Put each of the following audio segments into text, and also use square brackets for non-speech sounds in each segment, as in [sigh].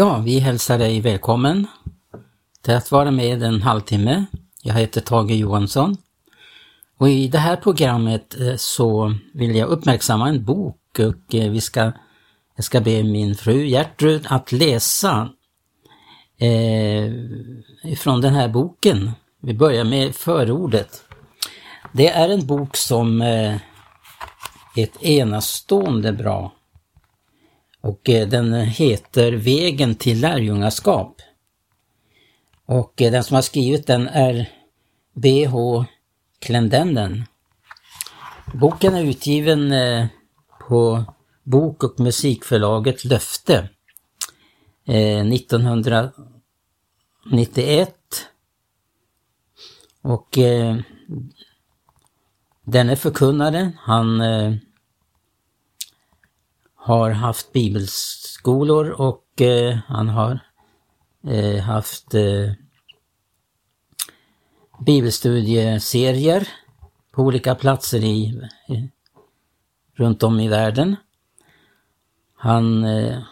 Ja, vi hälsar dig välkommen till att vara med en halvtimme. Jag heter Tage Johansson. Och i det här programmet eh, så vill jag uppmärksamma en bok och eh, vi ska, jag ska be min fru Gertrud att läsa eh, från den här boken. Vi börjar med förordet. Det är en bok som eh, är ett enastående bra och eh, den heter Vägen till lärjungaskap. Och eh, den som har skrivit den är B.H. Klendenden. Boken är utgiven eh, på Bok och musikförlaget Löfte 1991. Och den är förkunnare. Han har haft bibelskolor och eh, han har eh, haft eh, bibelstudieserier på olika platser i, i, runt om i världen. Han eh,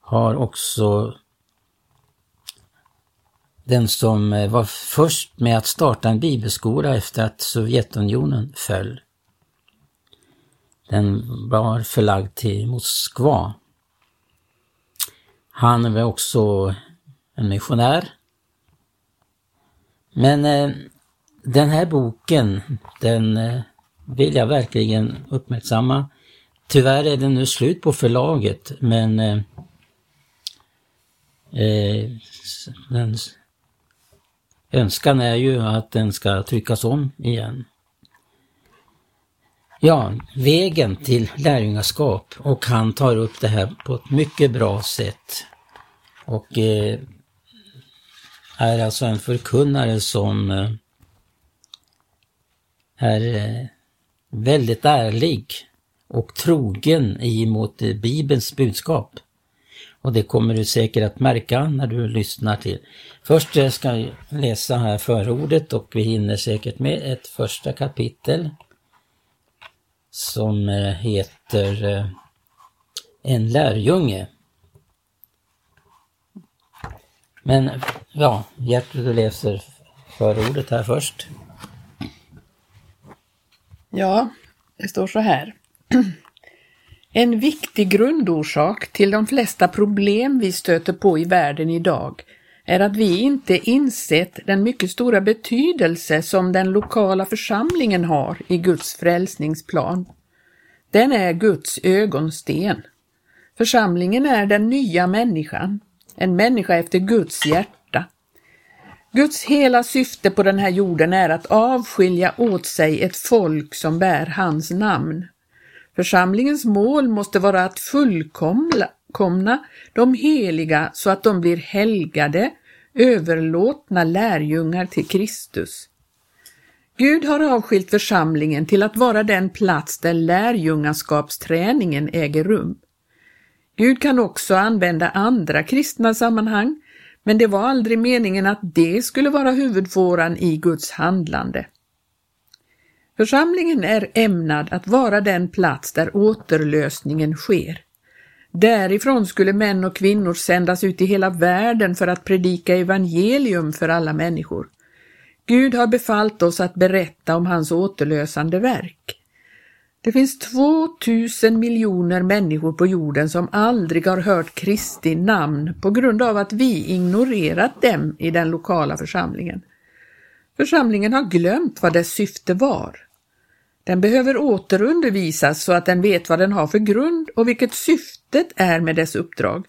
har också den som eh, var först med att starta en bibelskola efter att Sovjetunionen föll. Den var förlagd till Moskva. Han var också en missionär. Men eh, den här boken, den eh, vill jag verkligen uppmärksamma. Tyvärr är den nu slut på förlaget, men eh, eh den, önskan är ju att den ska tryckas om igen. Ja, vägen till lärjungaskap och han tar upp det här på ett mycket bra sätt. Och eh, är alltså en förkunnare som eh, är eh, väldigt ärlig och trogen emot eh, Bibelns budskap. Och det kommer du säkert att märka när du lyssnar till. Först eh, ska jag läsa här förordet och vi hinner säkert med ett första kapitel som eh, heter eh, En lärjunge. Men ja, Gertrud du läser förordet här först. Ja, det står så här. [clears throat] En viktig grundorsak till de flesta problem vi stöter på i världen idag är att vi inte insett den mycket stora betydelse som den lokala församlingen har i Guds frälsningsplan. Den är Guds ögonsten. Församlingen är den nya människan, en människa efter Guds hjärta. Guds hela syfte på den här jorden är att avskilja åt sig ett folk som bär hans namn. Församlingens mål måste vara att fullkomna de heliga så att de blir helgade, överlåtna lärjungar till Kristus. Gud har avskilt församlingen till att vara den plats där lärjungaskapsträningen äger rum. Gud kan också använda andra kristna sammanhang, men det var aldrig meningen att det skulle vara huvudfåran i Guds handlande. Församlingen är ämnad att vara den plats där återlösningen sker. Därifrån skulle män och kvinnor sändas ut i hela världen för att predika evangelium för alla människor. Gud har befallt oss att berätta om hans återlösande verk. Det finns 2000 miljoner människor på jorden som aldrig har hört Kristi namn på grund av att vi ignorerat dem i den lokala församlingen. Församlingen har glömt vad dess syfte var. Den behöver återundervisas så att den vet vad den har för grund och vilket syftet är med dess uppdrag.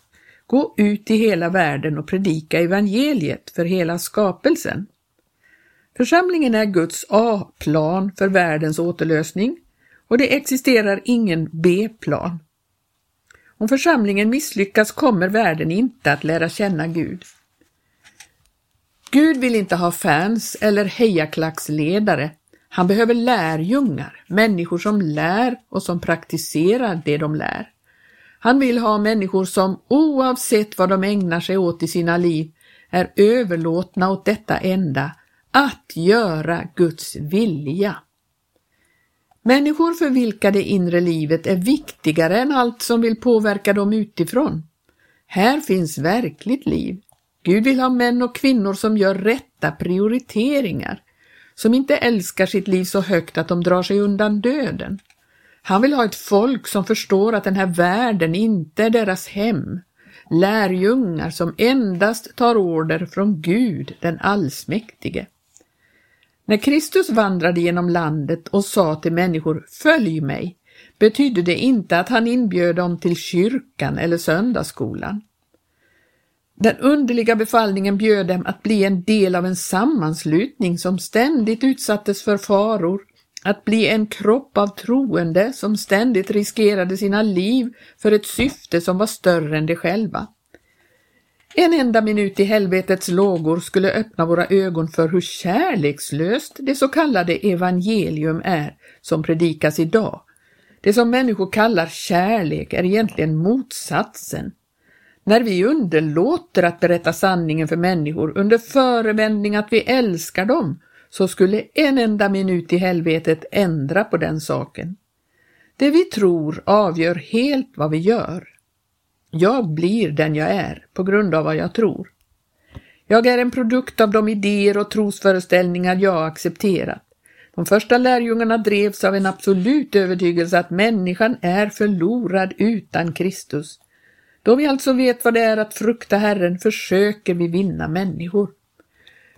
Gå ut i hela världen och predika evangeliet för hela skapelsen. Församlingen är Guds A-plan för världens återlösning och det existerar ingen B-plan. Om församlingen misslyckas kommer världen inte att lära känna Gud. Gud vill inte ha fans eller hejaklacksledare. Han behöver lärjungar, människor som lär och som praktiserar det de lär. Han vill ha människor som oavsett vad de ägnar sig åt i sina liv är överlåtna åt detta enda, att göra Guds vilja. Människor för vilka det inre livet är viktigare än allt som vill påverka dem utifrån. Här finns verkligt liv. Gud vill ha män och kvinnor som gör rätta prioriteringar, som inte älskar sitt liv så högt att de drar sig undan döden. Han vill ha ett folk som förstår att den här världen inte är deras hem, lärjungar som endast tar order från Gud, den allsmäktige. När Kristus vandrade genom landet och sa till människor ”Följ mig” betydde det inte att han inbjöd dem till kyrkan eller söndagsskolan. Den underliga befallningen bjöd dem att bli en del av en sammanslutning som ständigt utsattes för faror, att bli en kropp av troende som ständigt riskerade sina liv för ett syfte som var större än de själva. En enda minut i helvetets lågor skulle öppna våra ögon för hur kärlekslöst det så kallade evangelium är som predikas idag. Det som människor kallar kärlek är egentligen motsatsen. När vi underlåter att berätta sanningen för människor under förevändning att vi älskar dem, så skulle en enda minut i helvetet ändra på den saken. Det vi tror avgör helt vad vi gör. Jag blir den jag är på grund av vad jag tror. Jag är en produkt av de idéer och trosföreställningar jag accepterat. De första lärjungarna drevs av en absolut övertygelse att människan är förlorad utan Kristus. Då vi alltså vet vad det är att frukta Herren försöker vi vinna människor.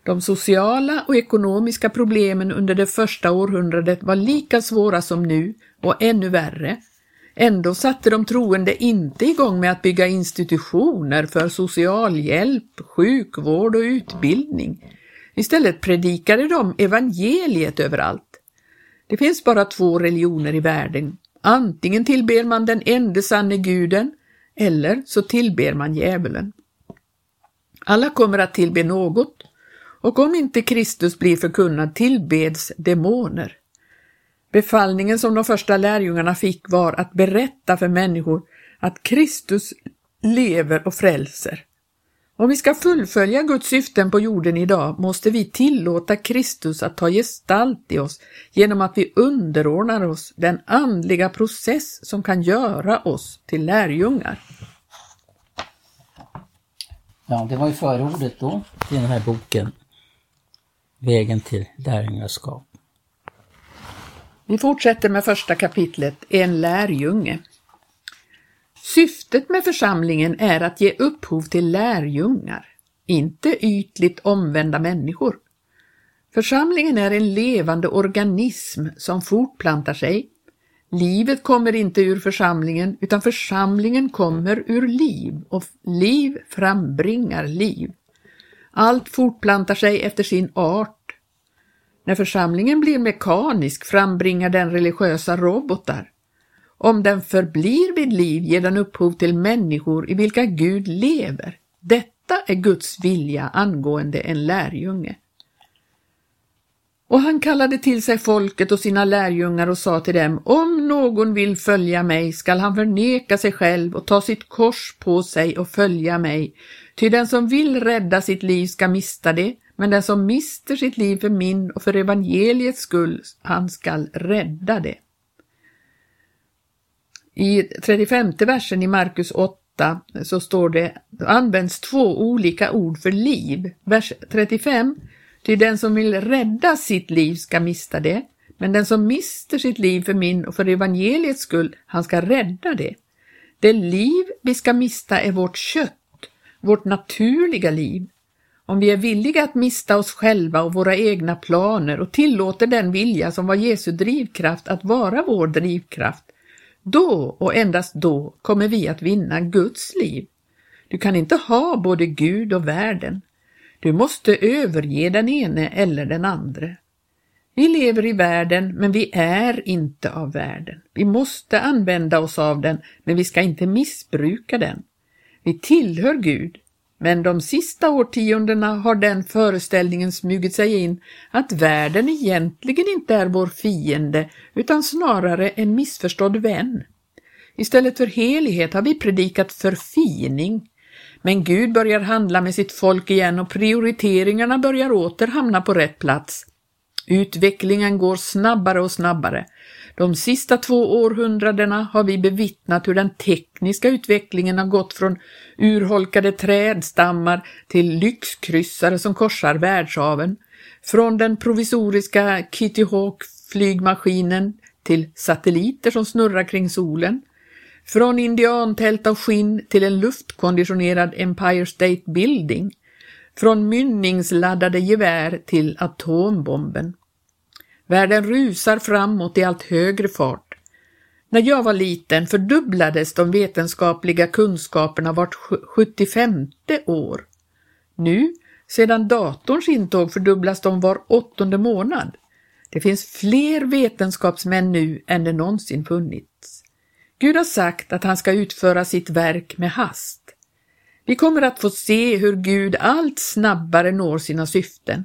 De sociala och ekonomiska problemen under det första århundradet var lika svåra som nu och ännu värre. Ändå satte de troende inte igång med att bygga institutioner för socialhjälp, sjukvård och utbildning. Istället predikade de evangeliet överallt. Det finns bara två religioner i världen. Antingen tillber man den ende sanne guden eller så tillber man djävulen. Alla kommer att tillbe något och om inte Kristus blir förkunnad tillbeds demoner. Befallningen som de första lärjungarna fick var att berätta för människor att Kristus lever och frälser. Om vi ska fullfölja Guds syften på jorden idag måste vi tillåta Kristus att ta gestalt i oss genom att vi underordnar oss den andliga process som kan göra oss till lärjungar. Ja, det var ju förordet då till den här boken Vägen till lärjungaskap. Vi fortsätter med första kapitlet, En lärjunge. Syftet med församlingen är att ge upphov till lärjungar, inte ytligt omvända människor. Församlingen är en levande organism som fortplantar sig. Livet kommer inte ur församlingen utan församlingen kommer ur liv och liv frambringar liv. Allt fortplantar sig efter sin art. När församlingen blir mekanisk frambringar den religiösa robotar. Om den förblir vid liv ger den upphov till människor i vilka Gud lever. Detta är Guds vilja angående en lärjunge. Och han kallade till sig folket och sina lärjungar och sa till dem, om någon vill följa mig skall han förneka sig själv och ta sitt kors på sig och följa mig. Ty den som vill rädda sitt liv ska mista det, men den som mister sitt liv för min och för evangeliets skull, han skall rädda det. I 35 versen i Markus 8 så står det, används två olika ord för liv. Vers 35, ty den som vill rädda sitt liv ska mista det, men den som mister sitt liv för min och för evangeliets skull, han ska rädda det. Det liv vi ska mista är vårt kött, vårt naturliga liv. Om vi är villiga att mista oss själva och våra egna planer och tillåter den vilja som var Jesu drivkraft att vara vår drivkraft, då och endast då kommer vi att vinna Guds liv. Du kan inte ha både Gud och världen. Du måste överge den ene eller den andre. Vi lever i världen, men vi är inte av världen. Vi måste använda oss av den, men vi ska inte missbruka den. Vi tillhör Gud, men de sista årtiondena har den föreställningen smugit sig in att världen egentligen inte är vår fiende utan snarare en missförstådd vän. Istället för helighet har vi predikat förfining. Men Gud börjar handla med sitt folk igen och prioriteringarna börjar åter hamna på rätt plats. Utvecklingen går snabbare och snabbare. De sista två århundradena har vi bevittnat hur den tekniska utvecklingen har gått från urholkade trädstammar till lyxkryssare som korsar världshaven, från den provisoriska Kitty Hawk flygmaskinen till satelliter som snurrar kring solen, från indiantält av skinn till en luftkonditionerad Empire State Building, från mynningsladdade gevär till atombomben. Världen rusar framåt i allt högre fart. När jag var liten fördubblades de vetenskapliga kunskaperna vart 75 år. Nu, sedan datorns intåg, fördubblas de var åttonde månad. Det finns fler vetenskapsmän nu än det någonsin funnits. Gud har sagt att han ska utföra sitt verk med hast. Vi kommer att få se hur Gud allt snabbare når sina syften.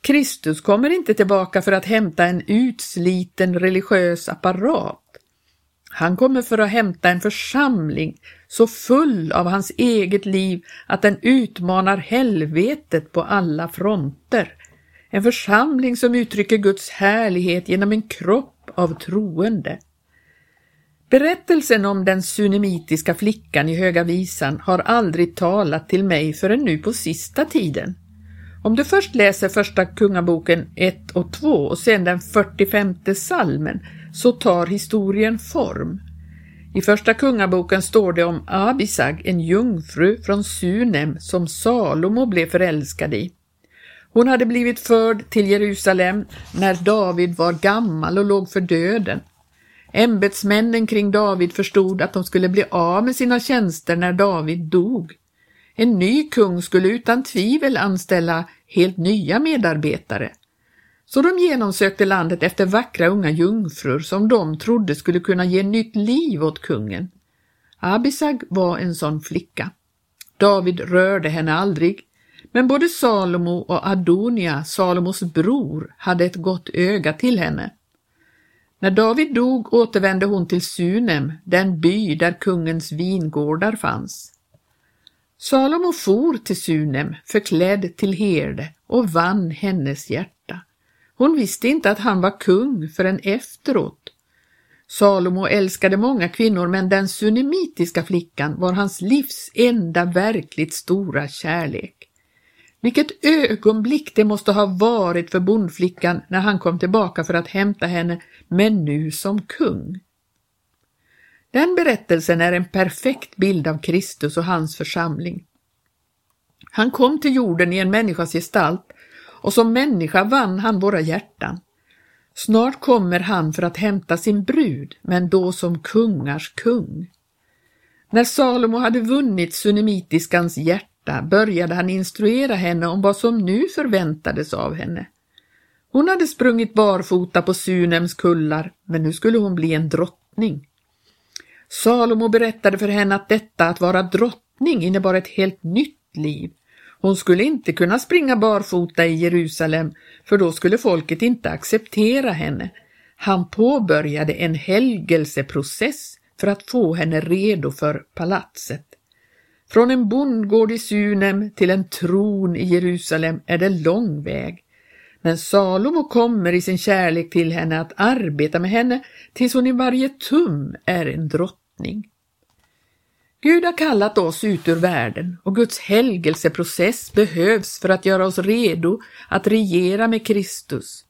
Kristus kommer inte tillbaka för att hämta en utsliten religiös apparat. Han kommer för att hämta en församling så full av hans eget liv att den utmanar helvetet på alla fronter. En församling som uttrycker Guds härlighet genom en kropp av troende. Berättelsen om den sunemitiska flickan i Höga visan har aldrig talat till mig förrän nu på sista tiden. Om du först läser första kungaboken 1 och 2 och sen den 45 salmen så tar historien form. I första kungaboken står det om Abisag, en jungfru från Sunem som Salomo blev förälskad i. Hon hade blivit förd till Jerusalem när David var gammal och låg för döden. Ämbetsmännen kring David förstod att de skulle bli av med sina tjänster när David dog. En ny kung skulle utan tvivel anställa helt nya medarbetare. Så de genomsökte landet efter vackra unga jungfrur som de trodde skulle kunna ge nytt liv åt kungen. Abisag var en sån flicka. David rörde henne aldrig, men både Salomo och Adonia, Salomos bror, hade ett gott öga till henne. När David dog återvände hon till Sunem, den by där kungens vingårdar fanns. Salomo for till Sunem, förklädd till herde, och vann hennes hjärta. Hon visste inte att han var kung förrän efteråt. Salomo älskade många kvinnor men den sunemitiska flickan var hans livs enda verkligt stora kärlek. Vilket ögonblick det måste ha varit för bondflickan när han kom tillbaka för att hämta henne, men nu som kung. Den berättelsen är en perfekt bild av Kristus och hans församling. Han kom till jorden i en människas gestalt och som människa vann han våra hjärtan. Snart kommer han för att hämta sin brud, men då som kungars kung. När Salomo hade vunnit sunemitiskans hjärta började han instruera henne om vad som nu förväntades av henne. Hon hade sprungit barfota på Sunems kullar, men nu skulle hon bli en drottning. Salomo berättade för henne att detta att vara drottning innebar ett helt nytt liv. Hon skulle inte kunna springa barfota i Jerusalem, för då skulle folket inte acceptera henne. Han påbörjade en helgelseprocess för att få henne redo för palatset. Från en bondgård i Sunem till en tron i Jerusalem är det lång väg. Men Salomo kommer i sin kärlek till henne att arbeta med henne tills hon i varje tum är en drottning. Gud har kallat oss ut ur världen och Guds helgelseprocess behövs för att göra oss redo att regera med Kristus.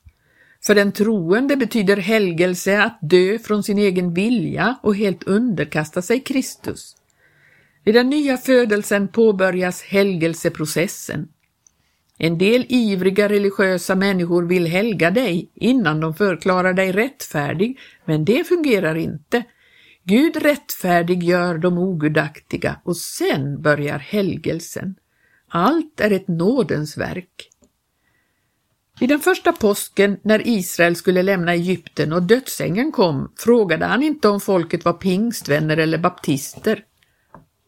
För den troende betyder helgelse att dö från sin egen vilja och helt underkasta sig Kristus. Vid den nya födelsen påbörjas helgelseprocessen. En del ivriga religiösa människor vill helga dig innan de förklarar dig rättfärdig, men det fungerar inte. Gud rättfärdiggör de ogudaktiga och sen börjar helgelsen. Allt är ett nådens verk. Vid den första påsken när Israel skulle lämna Egypten och dödsängeln kom frågade han inte om folket var pingstvänner eller baptister.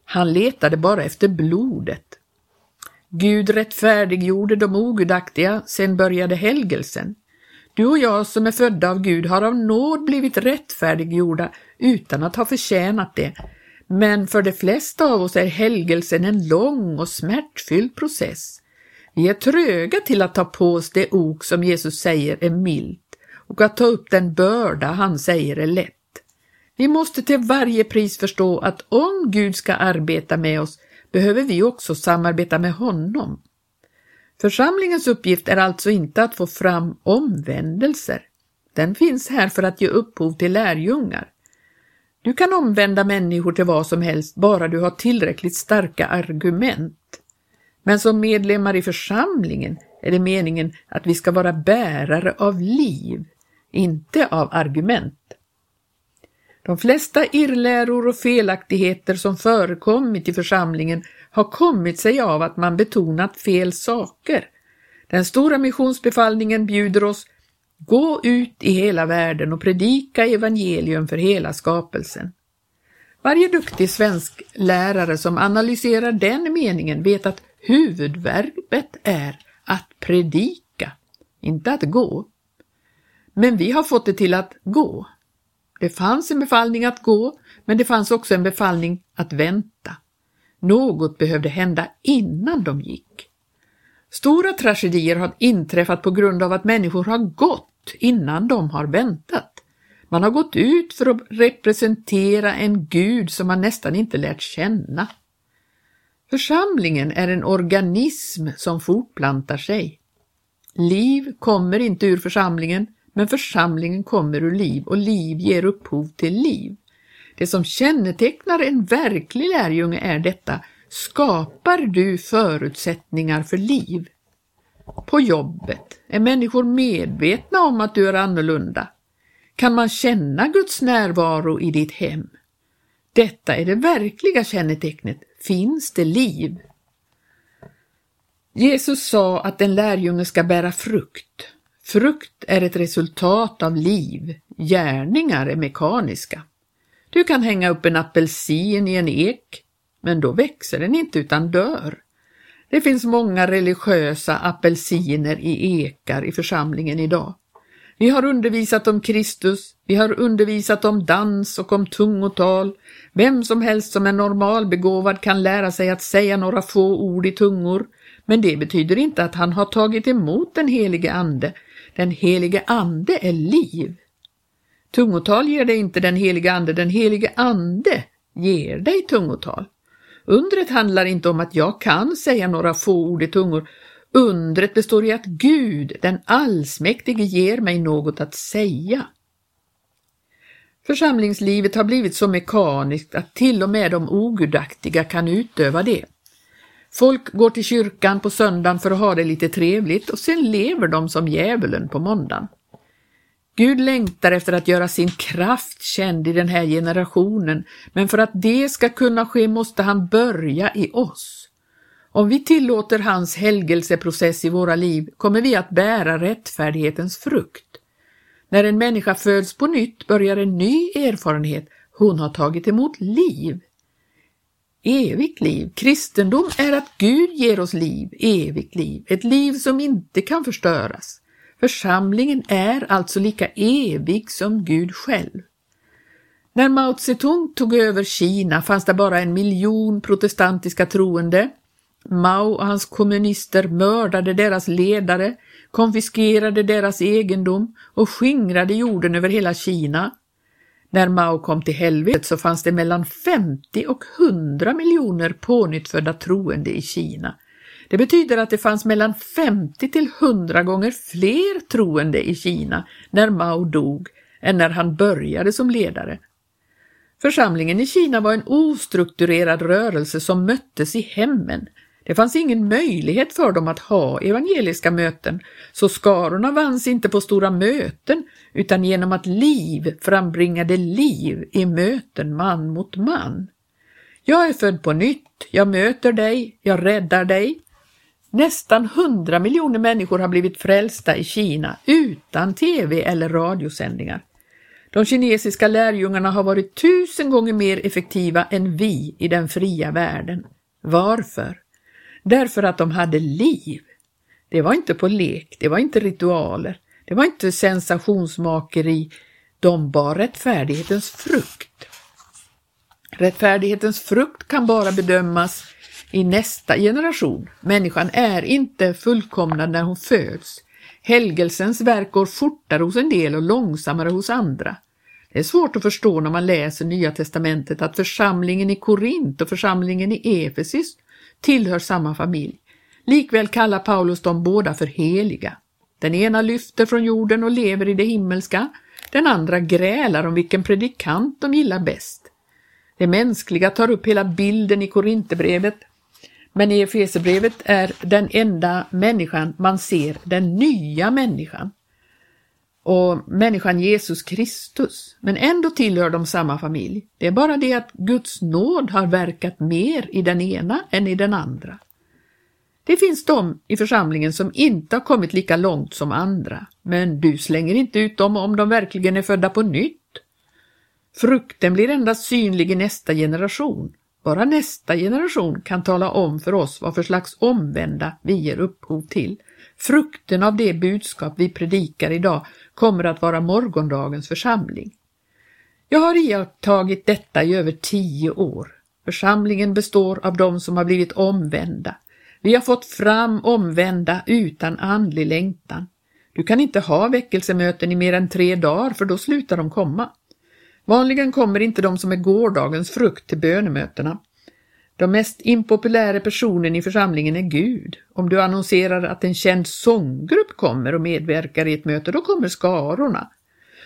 Han letade bara efter blodet. Gud rättfärdiggjorde de ogudaktiga, sen började helgelsen. Du och jag som är födda av Gud har av nåd blivit rättfärdiggjorda utan att ha förtjänat det. Men för de flesta av oss är helgelsen en lång och smärtfylld process. Vi är tröga till att ta på oss det ok som Jesus säger är milt och att ta upp den börda han säger är lätt. Vi måste till varje pris förstå att om Gud ska arbeta med oss behöver vi också samarbeta med honom. Församlingens uppgift är alltså inte att få fram omvändelser. Den finns här för att ge upphov till lärjungar. Du kan omvända människor till vad som helst bara du har tillräckligt starka argument. Men som medlemmar i församlingen är det meningen att vi ska vara bärare av liv, inte av argument. De flesta irrläror och felaktigheter som förekommit i församlingen har kommit sig av att man betonat fel saker. Den stora missionsbefallningen bjuder oss Gå ut i hela världen och predika evangelium för hela skapelsen. Varje duktig svensk lärare som analyserar den meningen vet att huvudverbet är att predika, inte att gå. Men vi har fått det till att gå. Det fanns en befallning att gå, men det fanns också en befallning att vänta. Något behövde hända innan de gick. Stora tragedier har inträffat på grund av att människor har gått innan de har väntat. Man har gått ut för att representera en gud som man nästan inte lärt känna. Församlingen är en organism som fortplantar sig. Liv kommer inte ur församlingen, men församlingen kommer ur liv och liv ger upphov till liv. Det som kännetecknar en verklig lärjunge är detta, skapar du förutsättningar för liv? På jobbet, är människor medvetna om att du är annorlunda? Kan man känna Guds närvaro i ditt hem? Detta är det verkliga kännetecknet. Finns det liv? Jesus sa att en lärjunge ska bära frukt. Frukt är ett resultat av liv, gärningar är mekaniska. Du kan hänga upp en apelsin i en ek, men då växer den inte utan dör. Det finns många religiösa apelsiner i ekar i församlingen idag. Vi har undervisat om Kristus, vi har undervisat om dans och om tungotal. Vem som helst som är normalbegåvad kan lära sig att säga några få ord i tungor, men det betyder inte att han har tagit emot den helige Ande. Den helige Ande är liv. Tungotal ger dig inte den helige Ande, den helige Ande ger dig tungotal. Undret handlar inte om att jag kan säga några få ord i tungor. Undret består i att Gud, den allsmäktige, ger mig något att säga. Församlingslivet har blivit så mekaniskt att till och med de ogudaktiga kan utöva det. Folk går till kyrkan på söndagen för att ha det lite trevligt och sen lever de som djävulen på måndagen. Gud längtar efter att göra sin kraft känd i den här generationen, men för att det ska kunna ske måste han börja i oss. Om vi tillåter hans helgelseprocess i våra liv kommer vi att bära rättfärdighetens frukt. När en människa föds på nytt börjar en ny erfarenhet. Hon har tagit emot liv. Evigt liv. Kristendom är att Gud ger oss liv, evigt liv, ett liv som inte kan förstöras. Församlingen är alltså lika evig som Gud själv. När Mao Zedong tog över Kina fanns det bara en miljon protestantiska troende. Mao och hans kommunister mördade deras ledare, konfiskerade deras egendom och skingrade jorden över hela Kina. När Mao kom till helvetet så fanns det mellan 50 och 100 miljoner pånyttfödda troende i Kina. Det betyder att det fanns mellan 50 till 100 gånger fler troende i Kina när Mao dog än när han började som ledare. Församlingen i Kina var en ostrukturerad rörelse som möttes i hemmen. Det fanns ingen möjlighet för dem att ha evangeliska möten, så skarorna vanns inte på stora möten utan genom att liv frambringade liv i möten man mot man. Jag är född på nytt, jag möter dig, jag räddar dig, Nästan 100 miljoner människor har blivit frälsta i Kina utan tv eller radiosändningar. De kinesiska lärjungarna har varit tusen gånger mer effektiva än vi i den fria världen. Varför? Därför att de hade liv. Det var inte på lek, det var inte ritualer, det var inte sensationsmakeri. De bar rättfärdighetens frukt. Rättfärdighetens frukt kan bara bedömas i nästa generation. Människan är inte fullkomnad när hon föds. Helgelsens verk går fortare hos en del och långsammare hos andra. Det är svårt att förstå när man läser Nya testamentet att församlingen i Korint och församlingen i Efesis tillhör samma familj. Likväl kallar Paulus dem båda för heliga. Den ena lyfter från jorden och lever i det himmelska, den andra grälar om vilken predikant de gillar bäst. Det mänskliga tar upp hela bilden i Korinthierbrevet, men i Efesierbrevet är den enda människan man ser den nya människan och människan Jesus Kristus, men ändå tillhör de samma familj. Det är bara det att Guds nåd har verkat mer i den ena än i den andra. Det finns de i församlingen som inte har kommit lika långt som andra, men du slänger inte ut dem om de verkligen är födda på nytt. Frukten blir endast synlig i nästa generation. Bara nästa generation kan tala om för oss vad för slags omvända vi ger upphov till. Frukten av det budskap vi predikar idag kommer att vara morgondagens församling. Jag har iakttagit detta i över tio år. Församlingen består av de som har blivit omvända. Vi har fått fram omvända utan andlig längtan. Du kan inte ha väckelsemöten i mer än tre dagar för då slutar de komma. Vanligen kommer inte de som är gårdagens frukt till bönemötena. De mest impopulära personen i församlingen är Gud. Om du annonserar att en känd sånggrupp kommer och medverkar i ett möte, då kommer skarorna.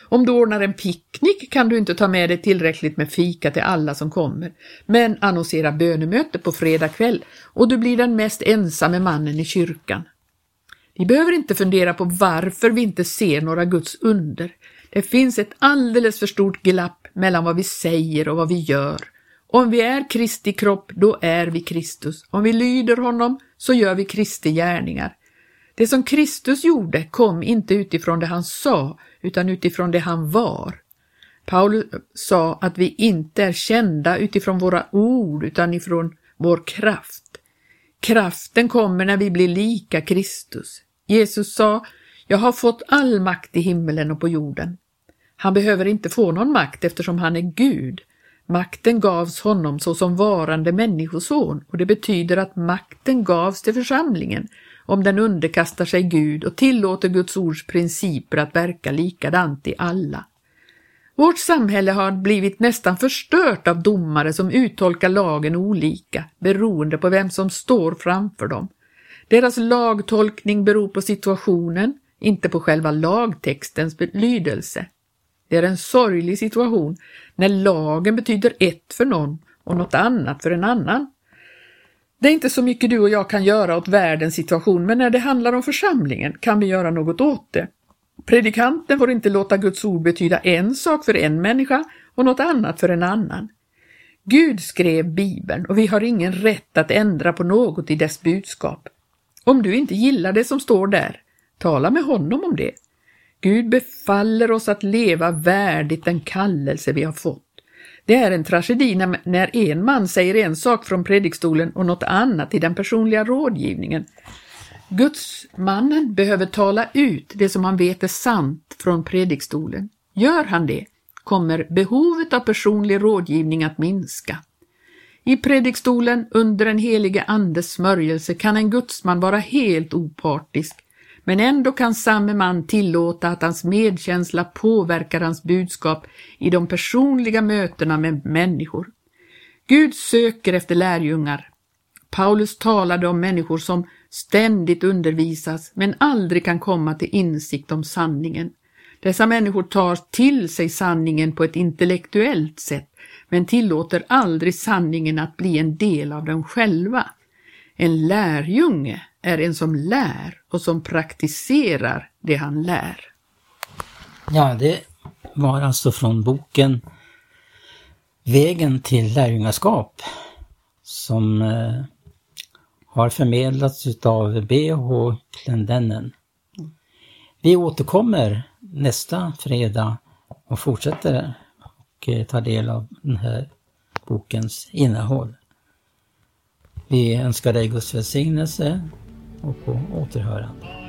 Om du ordnar en picknick kan du inte ta med dig tillräckligt med fika till alla som kommer, men annonsera bönemöte på fredag kväll och du blir den mest ensamme mannen i kyrkan. Vi behöver inte fundera på varför vi inte ser några Guds under. Det finns ett alldeles för stort glapp mellan vad vi säger och vad vi gör. Om vi är Kristi kropp, då är vi Kristus. Om vi lyder honom, så gör vi Kristi gärningar. Det som Kristus gjorde kom inte utifrån det han sa, utan utifrån det han var. Paulus sa att vi inte är kända utifrån våra ord, utan ifrån vår kraft. Kraften kommer när vi blir lika Kristus. Jesus sa, jag har fått all makt i himmelen och på jorden. Han behöver inte få någon makt eftersom han är Gud. Makten gavs honom såsom varande människoson och det betyder att makten gavs till församlingen om den underkastar sig Gud och tillåter Guds ords principer att verka likadant i alla. Vårt samhälle har blivit nästan förstört av domare som uttolkar lagen olika beroende på vem som står framför dem. Deras lagtolkning beror på situationen, inte på själva lagtextens lydelse. Det är en sorglig situation när lagen betyder ett för någon och något annat för en annan. Det är inte så mycket du och jag kan göra åt världens situation, men när det handlar om församlingen kan vi göra något åt det. Predikanten får inte låta Guds ord betyda en sak för en människa och något annat för en annan. Gud skrev Bibeln och vi har ingen rätt att ändra på något i dess budskap. Om du inte gillar det som står där, tala med honom om det. Gud befaller oss att leva värdigt den kallelse vi har fått. Det är en tragedi när en man säger en sak från predikstolen och något annat i den personliga rådgivningen. Gudsmannen behöver tala ut det som han vet är sant från predikstolen. Gör han det kommer behovet av personlig rådgivning att minska. I predikstolen under den helige Andes smörjelse kan en gudsman vara helt opartisk men ändå kan samme man tillåta att hans medkänsla påverkar hans budskap i de personliga mötena med människor. Gud söker efter lärjungar. Paulus talade om människor som ständigt undervisas men aldrig kan komma till insikt om sanningen. Dessa människor tar till sig sanningen på ett intellektuellt sätt men tillåter aldrig sanningen att bli en del av dem själva. En lärjunge är en som lär och som praktiserar det han lär. Ja, det var alltså från boken Vägen till lärjungaskap som eh, har förmedlats utav B.H. Klendennen. Vi återkommer nästa fredag och fortsätter och eh, tar del av den här bokens innehåll. Vi önskar dig Guds välsignelse och på återhörande.